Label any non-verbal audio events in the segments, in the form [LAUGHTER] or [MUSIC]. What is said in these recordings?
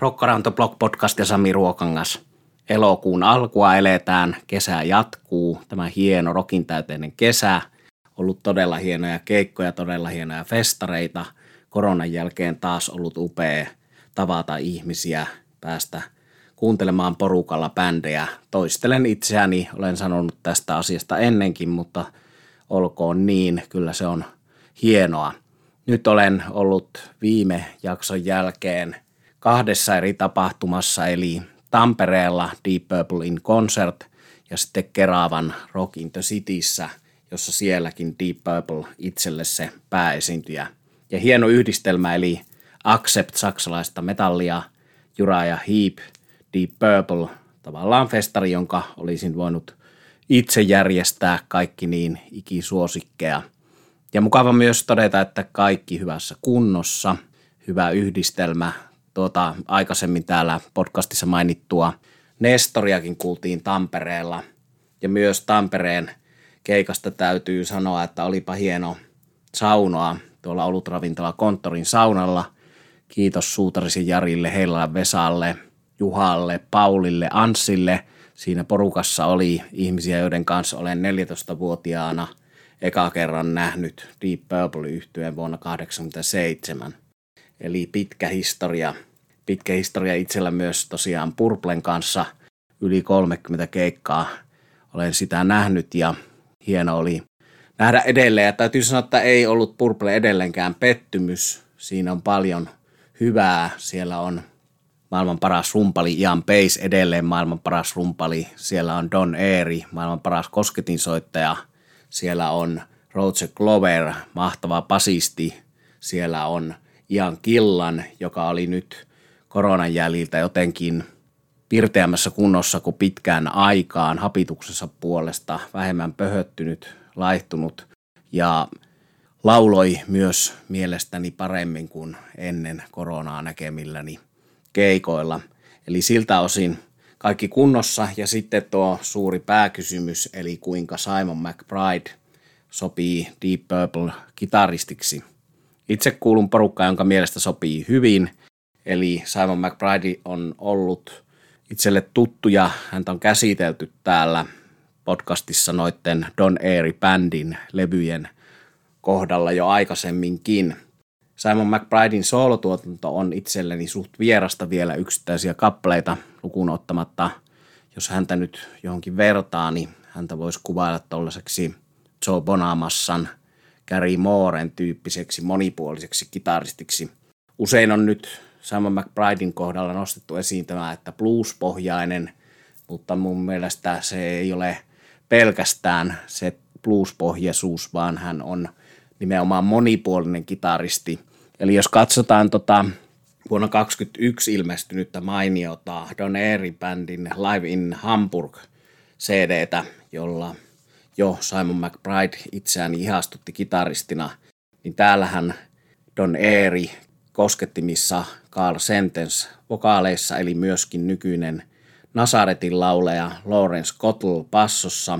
Rokkaranto Blog Podcast ja Sami Ruokangas. Elokuun alkua eletään, kesä jatkuu, tämä hieno rokin täyteinen kesä. Ollut todella hienoja keikkoja, todella hienoja festareita. Koronan jälkeen taas ollut upea tavata ihmisiä, päästä kuuntelemaan porukalla bändejä. Toistelen itseäni, olen sanonut tästä asiasta ennenkin, mutta olkoon niin, kyllä se on hienoa. Nyt olen ollut viime jakson jälkeen – kahdessa eri tapahtumassa, eli Tampereella Deep Purple in Concert ja sitten Keravan Rock in the Cityssä, jossa sielläkin Deep Purple itselle se pääesiintyjä. Ja hieno yhdistelmä, eli Accept saksalaista metallia, ja Heap, Deep Purple, tavallaan festari, jonka olisin voinut itse järjestää kaikki niin ikisuosikkeja. Ja mukava myös todeta, että kaikki hyvässä kunnossa, hyvä yhdistelmä tuota, aikaisemmin täällä podcastissa mainittua Nestoriakin kuultiin Tampereella. Ja myös Tampereen keikasta täytyy sanoa, että olipa hieno saunoa tuolla olutravintola Konttorin saunalla. Kiitos Suutarisen Jarille, Heilalan Vesalle, Juhalle, Paulille, Ansille. Siinä porukassa oli ihmisiä, joiden kanssa olen 14-vuotiaana eka kerran nähnyt Deep Purple yhtyeen vuonna 1987. Eli pitkä historia – pitkä historia itsellä myös tosiaan Purplen kanssa. Yli 30 keikkaa olen sitä nähnyt ja hieno oli nähdä edelleen. Ja täytyy sanoa, että ei ollut Purple edelleenkään pettymys. Siinä on paljon hyvää. Siellä on maailman paras rumpali Ian Pace edelleen maailman paras rumpali. Siellä on Don Eeri, maailman paras kosketinsoittaja. Siellä on Roger Glover, mahtava pasisti. Siellä on Ian Killan, joka oli nyt koronan jäljiltä jotenkin pirteämmässä kunnossa kuin pitkään aikaan, hapituksensa puolesta, vähemmän pöhöttynyt, laihtunut ja lauloi myös mielestäni paremmin kuin ennen koronaa näkemilläni keikoilla. Eli siltä osin kaikki kunnossa ja sitten tuo suuri pääkysymys, eli kuinka Simon McBride sopii Deep Purple kitaristiksi. Itse kuulun porukkaan, jonka mielestä sopii hyvin – Eli Simon McBride on ollut itselle tuttu ja häntä on käsitelty täällä podcastissa noitten Don Airy Bandin levyjen kohdalla jo aikaisemminkin. Simon McBridein soolotuotanto on itselleni suht vierasta vielä yksittäisiä kappaleita lukuun ottamatta. Jos häntä nyt johonkin vertaa, niin häntä voisi kuvailla tuollaiseksi Joe Bonamassan, Gary Mooren tyyppiseksi monipuoliseksi kitaristiksi. Usein on nyt Simon McBridein kohdalla nostettu esiin tämä, että blues-pohjainen, mutta mun mielestä se ei ole pelkästään se blues-pohjaisuus, vaan hän on nimenomaan monipuolinen kitaristi. Eli jos katsotaan tota, vuonna 2021 ilmestynyttä mainiota Don Airy Bandin Live in Hamburg CDtä, jolla jo Simon McBride itseään ihastutti kitaristina, niin täällähän Don Airy koskettimissa Carl Sentence vokaaleissa, eli myöskin nykyinen Nasaretin lauleja Lawrence Cottle passossa.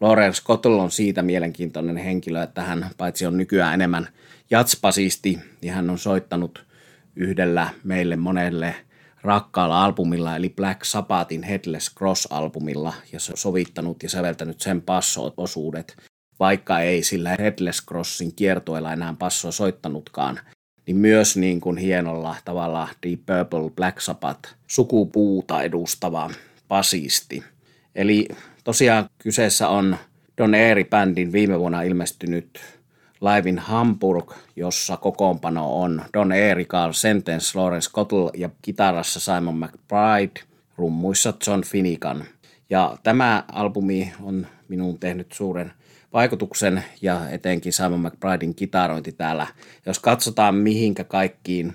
Lawrence Cottle on siitä mielenkiintoinen henkilö, että hän paitsi on nykyään enemmän jatspasisti, niin hän on soittanut yhdellä meille monelle rakkaalla albumilla, eli Black Sabbathin Headless Cross-albumilla, ja sovittanut ja säveltänyt sen passo-osuudet, vaikka ei sillä Headless Crossin kiertoilla enää passoa soittanutkaan niin myös niin kuin hienolla tavalla Deep Purple Black Sabbath sukupuuta edustava basisti. Eli tosiaan kyseessä on Don Airy-bändin viime vuonna ilmestynyt Live in Hamburg, jossa kokoonpano on Don Airy, Carl Sentence, Lawrence Cottle ja kitarassa Simon McBride, rummuissa John Finnegan. Ja tämä albumi on minun tehnyt suuren vaikutuksen ja etenkin Simon McBridein kitarointi täällä. Jos katsotaan mihinkä kaikkiin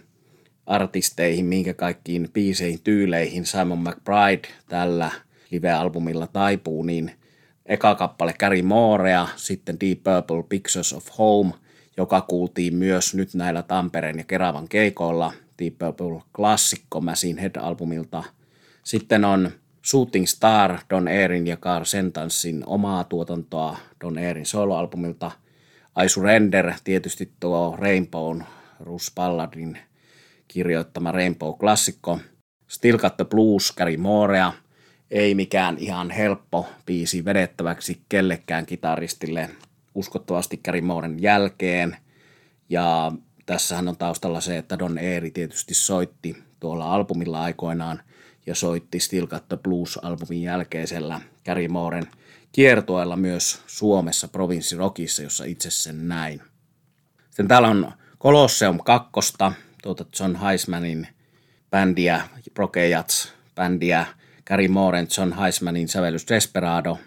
artisteihin, minkä kaikkiin biiseihin, tyyleihin Simon McBride tällä live-albumilla taipuu, niin eka kappale Carrie Moorea, sitten Deep Purple Pictures of Home, joka kuultiin myös nyt näillä Tampereen ja Keravan keikoilla, Deep Purple klassikko Machine Head-albumilta. Sitten on Shooting Star Don Airin ja Carl Sentanssin omaa tuotantoa Don Airin soloalbumilta. I Surrender, tietysti tuo Rainbow, Rus Balladin kirjoittama Rainbow-klassikko. Still Got the Blues, Gary Moorea. Ei mikään ihan helppo biisi vedettäväksi kellekään kitaristille uskottavasti Gary Mooren jälkeen. Ja tässähän on taustalla se, että Don Eeri tietysti soitti tuolla albumilla aikoinaan ja soitti Still Got the Blues-albumin jälkeisellä Gary Mooren kiertoilla myös Suomessa Rockissa, jossa itse sen näin. Sitten täällä on Colosseum 2, tuota John Heismanin bändiä, Prokejats bändiä, Gary Mooren, John Heismanin sävellys Desperado,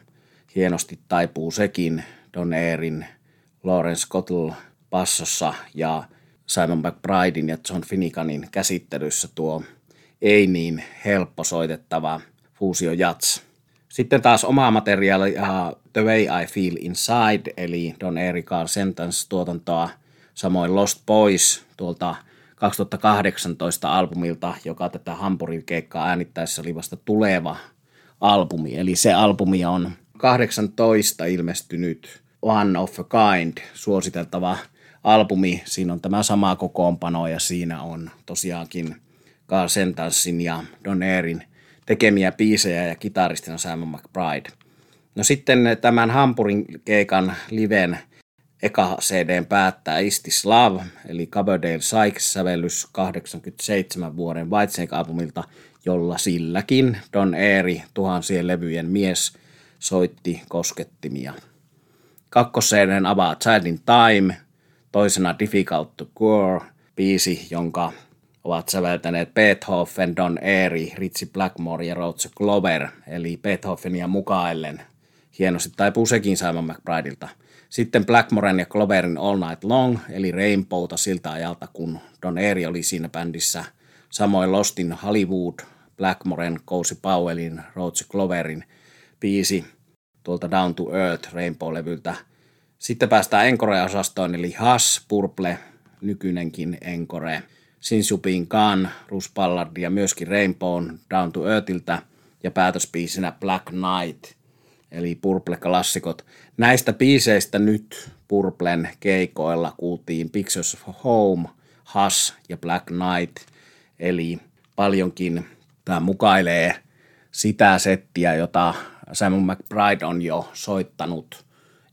hienosti taipuu sekin, Don Airin, Lawrence Cottle passossa ja Simon McBridein ja John Finnikanin käsittelyssä tuo ei niin helppo soitettava fuusio jats. Sitten taas omaa materiaalia The Way I Feel Inside, eli Don Erika Sentence-tuotantoa, samoin Lost Boys tuolta 2018 albumilta, joka tätä Hampurin keikkaa äänittäessä oli vasta tuleva albumi. Eli se albumi on 18 ilmestynyt One of a Kind suositeltava albumi. Siinä on tämä sama kokoonpano ja siinä on tosiaankin Carl Sentansin ja Don Airin tekemiä biisejä ja kitaristina Simon McBride. No sitten tämän Hampurin keikan liven eka CDn päättää Istis Love, eli Coverdale Sykes-sävellys 87 vuoden Whitesnake-albumilta, jolla silläkin Don Airy, tuhansien levyjen mies, soitti koskettimia. Kakkoseen avaa Child in Time, toisena Difficult to Cure, biisi, jonka ovat säveltäneet Beethoven, Don Airy, Ritchie Blackmore ja Roger Glover, eli Beethovenia mukaillen. Hienosti taipuu sekin Simon McBrideilta. Sitten Blackmoren ja Gloverin All Night Long, eli Rainbowta siltä ajalta, kun Don Airy oli siinä bändissä. Samoin Lostin Hollywood, Blackmoren, Cozy Powellin, Roger Gloverin biisi tuolta Down to Earth Rainbow-levyltä. Sitten päästään Encore-osastoon, eli Hush, Purple, nykyinenkin Encore. Sinsupin Gun, Rus Ballard ja myöskin Rainbow Down to Earthiltä ja päätöspiisinä Black Knight, eli Purple-klassikot. Näistä biiseistä nyt Purplen keikoilla kuultiin Pictures of Home, Hush ja Black Knight, eli paljonkin tämä mukailee sitä settiä, jota Simon McBride on jo soittanut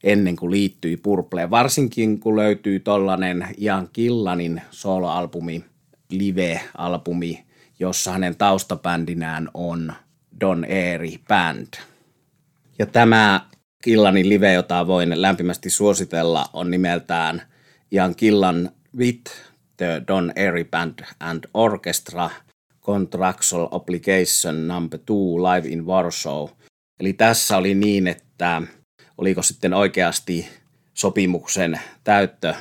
ennen kuin liittyi Purpleen. Varsinkin kun löytyy tollanen Ian Killanin soloalbumi, live-albumi, jossa hänen taustabändinään on Don Airy Band. Ja tämä Killanin live, jota voin lämpimästi suositella, on nimeltään Ian Killan With the Don Airy Band and Orchestra Contractual Obligation Number 2 Live in Warsaw. Eli tässä oli niin, että oliko sitten oikeasti sopimuksen täyttö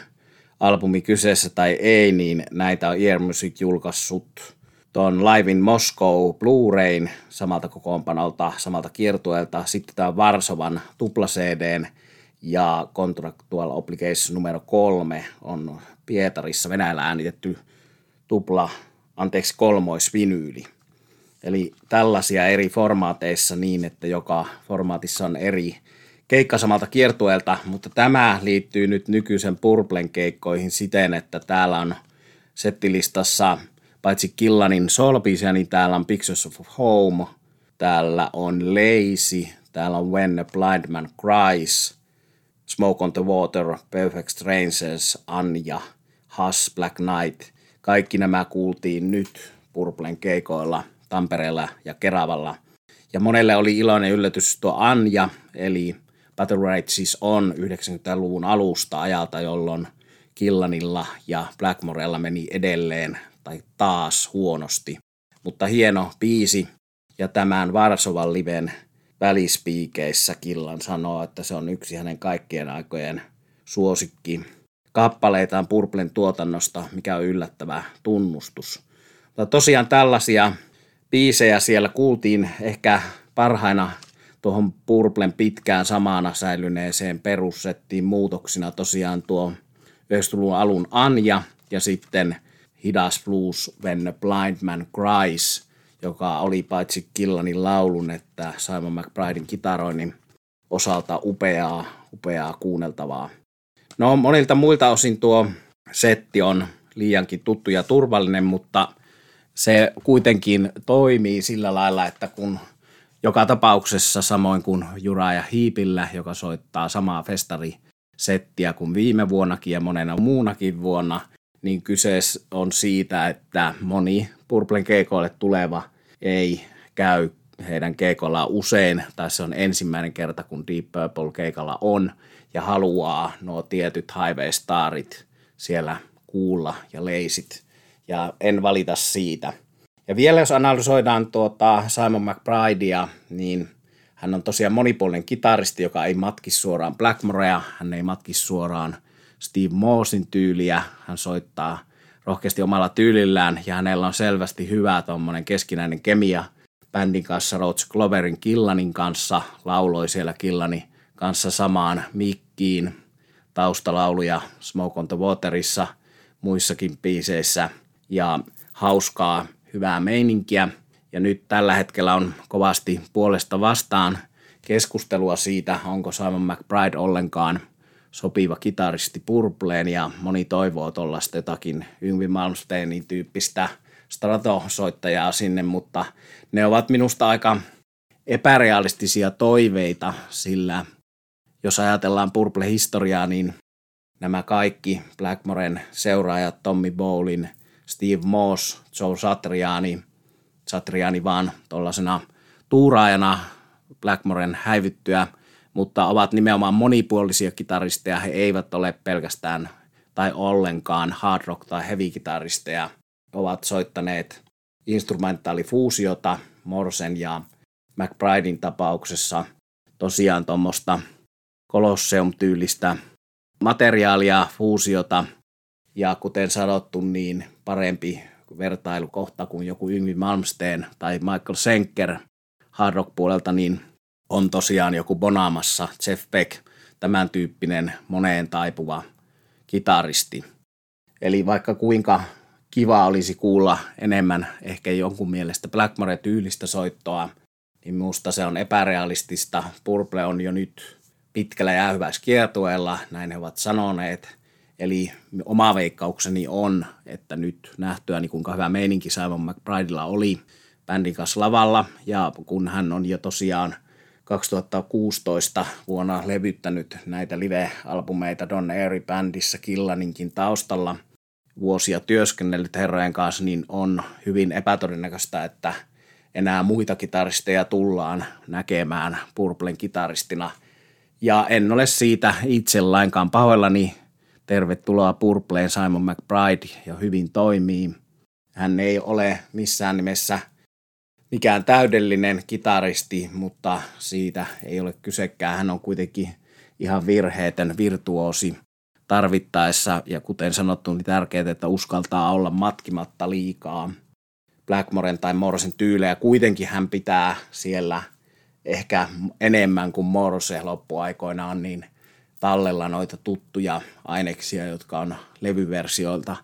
albumi kyseessä tai ei, niin näitä on Ear Music julkaissut tuon Live in Moscow Blu-rayn samalta kokoonpanolta, samalta kiertueelta. Sitten tämä Varsovan tupla CDn ja Contractual Obligation numero kolme on Pietarissa Venäjällä äänitetty tupla, anteeksi kolmoisvinyyli. Eli tällaisia eri formaateissa niin, että joka formaatissa on eri keikka samalta kiertueelta, mutta tämä liittyy nyt nykyisen Purplen keikkoihin siten, että täällä on settilistassa paitsi Killanin solbiisia, niin täällä on Pictures of Home, täällä on Lazy, täällä on When a Blind Man Cries, Smoke on the Water, Perfect Strangers, Anja, Hush, Black Knight. Kaikki nämä kuultiin nyt Purplen keikoilla Tampereella ja Keravalla. Ja monelle oli iloinen yllätys tuo Anja, eli Battle siis on 90-luvun alusta ajalta, jolloin Killanilla ja Blackmorella meni edelleen tai taas huonosti. Mutta hieno biisi ja tämän Varsovan liven välispiikeissä Killan sanoo, että se on yksi hänen kaikkien aikojen suosikki kappaleitaan Purplen tuotannosta, mikä on yllättävä tunnustus. Mutta tosiaan tällaisia biisejä siellä kuultiin ehkä parhaina tuohon Purplen pitkään samana säilyneeseen perussettiin muutoksina tosiaan tuo 90-luvun alun Anja ja sitten hidas blues When a Blind Man Cries, joka oli paitsi Killanin laulun että Simon McBridein kitaroinnin osalta upeaa, upeaa kuunneltavaa. No monilta muilta osin tuo setti on liiankin tuttu ja turvallinen, mutta se kuitenkin toimii sillä lailla, että kun joka tapauksessa samoin kuin Juraja Hiipillä, joka soittaa samaa festarisettiä kuin viime vuonnakin ja monena muunakin vuonna, niin kyse on siitä, että moni Purplen keikoille tuleva ei käy heidän keikolla usein, tai se on ensimmäinen kerta, kun Deep Purple keikalla on, ja haluaa nuo tietyt highway starit siellä kuulla ja leisit, ja en valita siitä. Ja vielä jos analysoidaan tuota Simon McBridea, niin hän on tosiaan monipuolinen kitaristi, joka ei matki suoraan Blackmorea, hän ei matki suoraan Steve Moosin tyyliä, hän soittaa rohkeasti omalla tyylillään ja hänellä on selvästi hyvä tuommoinen keskinäinen kemia bändin kanssa, Roach Gloverin Killanin kanssa, lauloi siellä Killani kanssa samaan mikkiin, taustalauluja Smoke on the Waterissa, muissakin biiseissä. Ja hauskaa, hyvää meininkiä. Ja nyt tällä hetkellä on kovasti puolesta vastaan keskustelua siitä, onko Simon McBride ollenkaan sopiva kitaristi Purpleen ja moni toivoo tuollaista jotakin Yngvi Malmsteinin tyyppistä stratosoittajaa sinne, mutta ne ovat minusta aika epärealistisia toiveita, sillä jos ajatellaan Purple-historiaa, niin nämä kaikki Blackmoren seuraajat, Tommy Bowlin, Steve Moss, Joe Satriani, Satriani vaan tuollaisena tuuraajana Blackmoren häivyttyä, mutta ovat nimenomaan monipuolisia kitaristeja. He eivät ole pelkästään tai ollenkaan hard rock- tai heavy-kitaristeja. Ovat soittaneet instrumentaalifuusiota Morsen ja McBridein tapauksessa tosiaan tuommoista Colosseum-tyylistä materiaalia, fuusiota ja kuten sanottu, niin parempi vertailukohta kuin joku Yngvi Malmsteen tai Michael Senker hard rock puolelta, niin on tosiaan joku Bonamassa, Jeff Beck, tämän tyyppinen moneen taipuva kitaristi. Eli vaikka kuinka kiva olisi kuulla enemmän ehkä jonkun mielestä Blackmore-tyylistä soittoa, niin minusta se on epärealistista. Purple on jo nyt pitkällä jäähyväiskiertueella, näin he ovat sanoneet. Eli oma veikkaukseni on, että nyt nähtyä niin kuinka hyvä meininki Simon McBridella oli bändin kanssa lavalla, ja kun hän on jo tosiaan 2016 vuonna levyttänyt näitä live-albumeita Don Airy bändissä Killaninkin taustalla vuosia työskennellyt herrojen kanssa, niin on hyvin epätodennäköistä, että enää muita kitaristeja tullaan näkemään Purplen kitaristina. Ja en ole siitä itse lainkaan pahoillani. Tervetuloa Purpleen Simon McBride ja hyvin toimii. Hän ei ole missään nimessä – mikään täydellinen kitaristi, mutta siitä ei ole kysekään. Hän on kuitenkin ihan virheetön virtuosi tarvittaessa ja kuten sanottu, niin tärkeää, että uskaltaa olla matkimatta liikaa Blackmoren tai Morsen tyylejä. Kuitenkin hän pitää siellä ehkä enemmän kuin Morse loppuaikoinaan niin tallella noita tuttuja aineksia, jotka on levyversioilta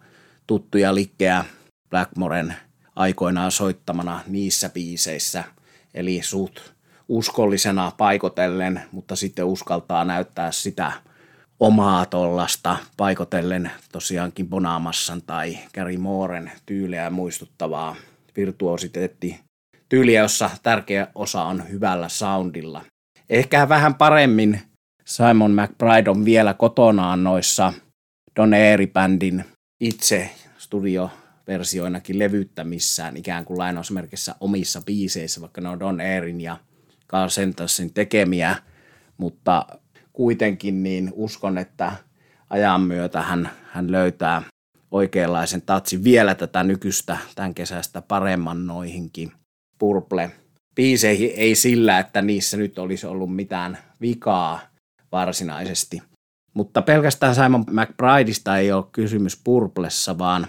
tuttuja likkejä Blackmoren – aikoinaan soittamana niissä biiseissä. Eli suht uskollisena paikotellen, mutta sitten uskaltaa näyttää sitä omaa tollasta paikotellen tosiaankin Bonamassan tai Gary Mooren tyyliä muistuttavaa virtuositeetti tyyliä, jossa tärkeä osa on hyvällä soundilla. Ehkä vähän paremmin Simon McBride on vielä kotonaan noissa Don Airy-bändin itse studio versioinakin levyttämissään ikään kuin lainausmerkissä omissa biiseissä, vaikka ne on Don Airin ja Carl Sentassin tekemiä, mutta kuitenkin niin uskon, että ajan myötä hän, hän löytää oikeanlaisen tatsin vielä tätä nykyistä tämän kesästä paremman noihinkin purple biiseihin, ei sillä, että niissä nyt olisi ollut mitään vikaa varsinaisesti. Mutta pelkästään Simon McBrideista ei ole kysymys Purplessa, vaan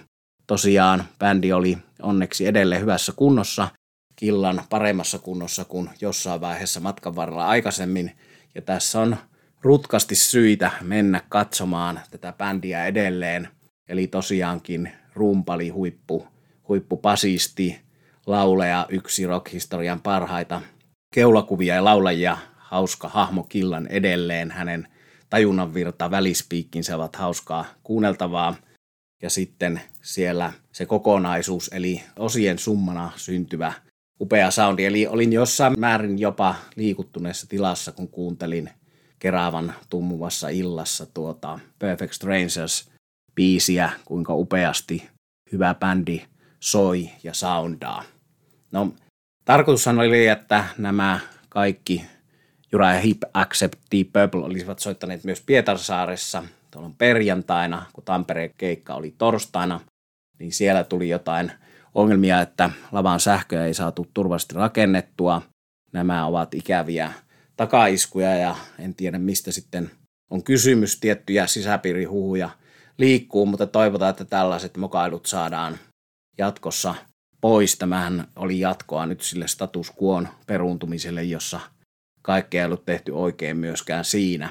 tosiaan bändi oli onneksi edelleen hyvässä kunnossa, killan paremmassa kunnossa kuin jossain vaiheessa matkan varrella aikaisemmin. Ja tässä on rutkasti syitä mennä katsomaan tätä bändiä edelleen. Eli tosiaankin rumpali, huippu, huippupasisti, lauleja, yksi rockhistorian parhaita keulakuvia ja laulajia, hauska hahmo Killan edelleen, hänen tajunnanvirta, välispiikkinsä ovat hauskaa kuunneltavaa – ja sitten siellä se kokonaisuus, eli osien summana syntyvä upea soundi. Eli olin jossain määrin jopa liikuttuneessa tilassa, kun kuuntelin Keravan tummuvassa illassa tuota Perfect Strangers biisiä, kuinka upeasti hyvä bändi soi ja soundaa. No, tarkoitushan oli, että nämä kaikki Jura ja Hip Accept Deep Purple olisivat soittaneet myös Pietarsaaressa tuolla perjantaina, kun Tampereen keikka oli torstaina, niin siellä tuli jotain ongelmia, että lavan sähköä ei saatu turvallisesti rakennettua. Nämä ovat ikäviä takaiskuja ja en tiedä mistä sitten on kysymys. Tiettyjä sisäpiirihuhuja liikkuu, mutta toivotaan, että tällaiset mokailut saadaan jatkossa pois. Tämähän oli jatkoa nyt sille status quoon peruuntumiselle, jossa kaikkea ei ollut tehty oikein myöskään siinä.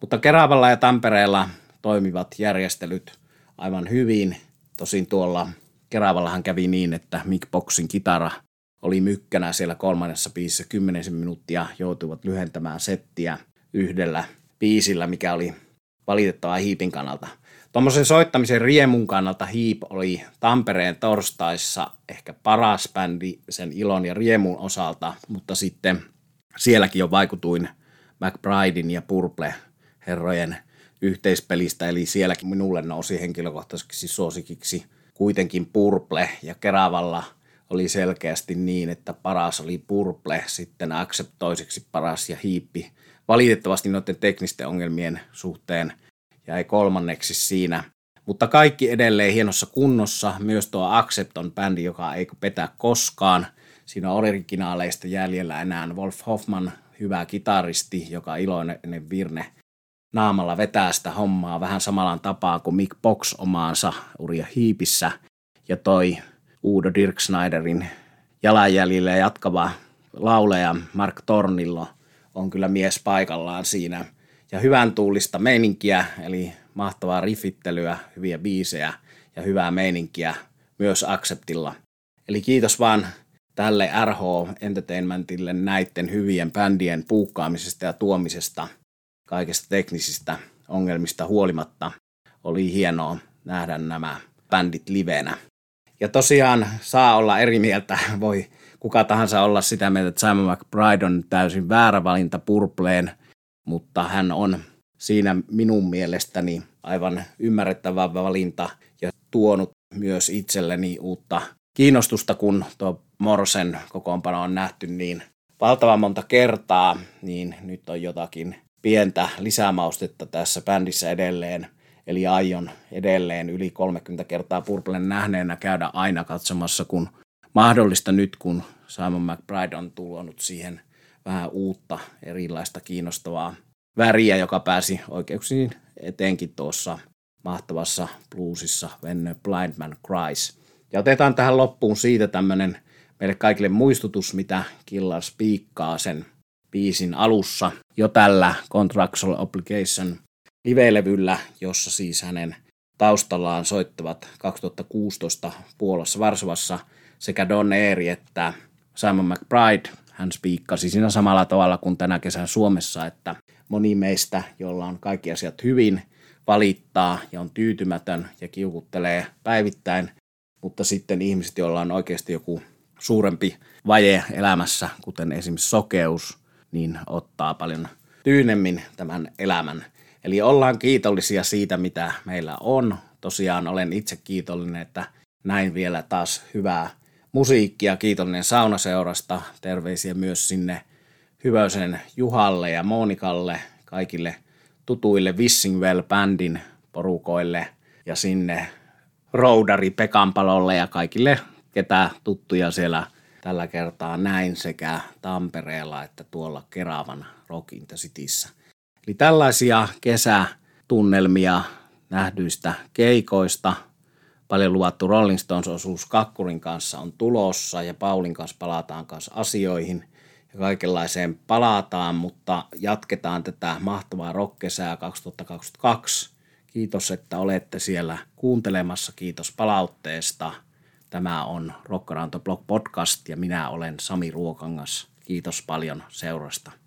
Mutta Keravalla ja Tampereella toimivat järjestelyt aivan hyvin. Tosin tuolla Keravallahan kävi niin, että Mick Boxin kitara oli mykkänä siellä kolmannessa biisissä kymmenisen minuuttia, joutuivat lyhentämään settiä yhdellä biisillä, mikä oli valitettavaa hiipin kannalta. Tuommoisen soittamisen riemun kannalta Hiip oli Tampereen torstaissa ehkä paras bändi sen ilon ja riemun osalta, mutta sitten sielläkin jo vaikutuin McBridein ja Purple herrojen yhteispelistä, eli sielläkin minulle nousi henkilökohtaisesti suosikiksi kuitenkin Purple ja Keravalla oli selkeästi niin, että paras oli Purple, sitten Accept toiseksi paras ja Hiippi. Valitettavasti noiden teknisten ongelmien suhteen jäi kolmanneksi siinä. Mutta kaikki edelleen hienossa kunnossa. Myös tuo Accept on bändi, joka ei petä koskaan. Siinä on originaaleista jäljellä enää Wolf Hoffman, hyvä kitaristi, joka iloinen virne naamalla vetää sitä hommaa vähän samalla tapaa kuin Mick Box omaansa Uria Hiipissä. Ja toi Udo Dirk Schneiderin jalanjäljillä jatkava lauleja Mark Tornillo on kyllä mies paikallaan siinä. Ja hyvän tuulista meininkiä, eli mahtavaa riffittelyä, hyviä biisejä ja hyvää meininkiä myös Acceptilla. Eli kiitos vaan tälle RH Entertainmentille näiden hyvien bändien puukkaamisesta ja tuomisesta – kaikista teknisistä ongelmista huolimatta oli hienoa nähdä nämä bändit livenä. Ja tosiaan saa olla eri mieltä, [LAUGHS] voi kuka tahansa olla sitä mieltä, että Simon McBride on täysin väärä valinta Purpleen, mutta hän on siinä minun mielestäni aivan ymmärrettävä valinta ja tuonut myös itselleni uutta kiinnostusta, kun tuo Morsen kokoonpano on nähty niin valtavan monta kertaa, niin nyt on jotakin pientä lisämaustetta tässä bändissä edelleen. Eli aion edelleen yli 30 kertaa Purplen nähneenä käydä aina katsomassa, kun mahdollista nyt, kun Simon McBride on tullut siihen vähän uutta, erilaista, kiinnostavaa väriä, joka pääsi oikeuksiin etenkin tuossa mahtavassa bluesissa When Blind Man Cries. Ja otetaan tähän loppuun siitä tämmöinen meille kaikille muistutus, mitä Killars piikkaa sen biisin alussa jo tällä Contractual Obligation live-levyllä, jossa siis hänen taustallaan soittavat 2016 Puolassa Varsovassa sekä Don Eeri että Simon McBride. Hän spiikkasi siinä samalla tavalla kuin tänä kesän Suomessa, että moni meistä, jolla on kaikki asiat hyvin, valittaa ja on tyytymätön ja kiukuttelee päivittäin, mutta sitten ihmiset, joilla on oikeasti joku suurempi vaje elämässä, kuten esimerkiksi sokeus, niin ottaa paljon tyynemmin tämän elämän. Eli ollaan kiitollisia siitä, mitä meillä on. Tosiaan olen itse kiitollinen, että näin vielä taas hyvää musiikkia. Kiitollinen saunaseurasta. Terveisiä myös sinne Hyvösen Juhalle ja Monikalle, kaikille tutuille Wissingwell-bändin porukoille ja sinne Roudari Pekanpalolle ja kaikille, ketä tuttuja siellä – tällä kertaa näin sekä Tampereella että tuolla Keravan Rock in the Cityssä. Eli tällaisia kesätunnelmia nähdyistä keikoista. Paljon luvattu Rolling Stones-osuus Kakkurin kanssa on tulossa ja Paulin kanssa palataan kanssa asioihin ja kaikenlaiseen palataan, mutta jatketaan tätä mahtavaa rockkesää 2022. Kiitos, että olette siellä kuuntelemassa. Kiitos palautteesta. Tämä on Rockaranto Blog Podcast ja minä olen Sami Ruokangas. Kiitos paljon seurasta.